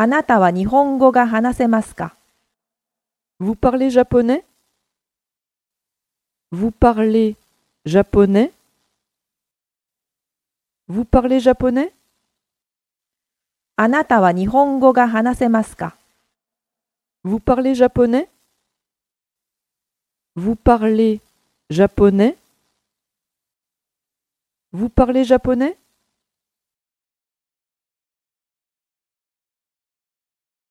あなたは日本語が話せますか？Vous parlez japonais? Vous parlez japonais? Vous parlez japonais? あなたは日本語が話せますか？Vous parlez japonais? Vous parlez japonais? Vous parlez japonais?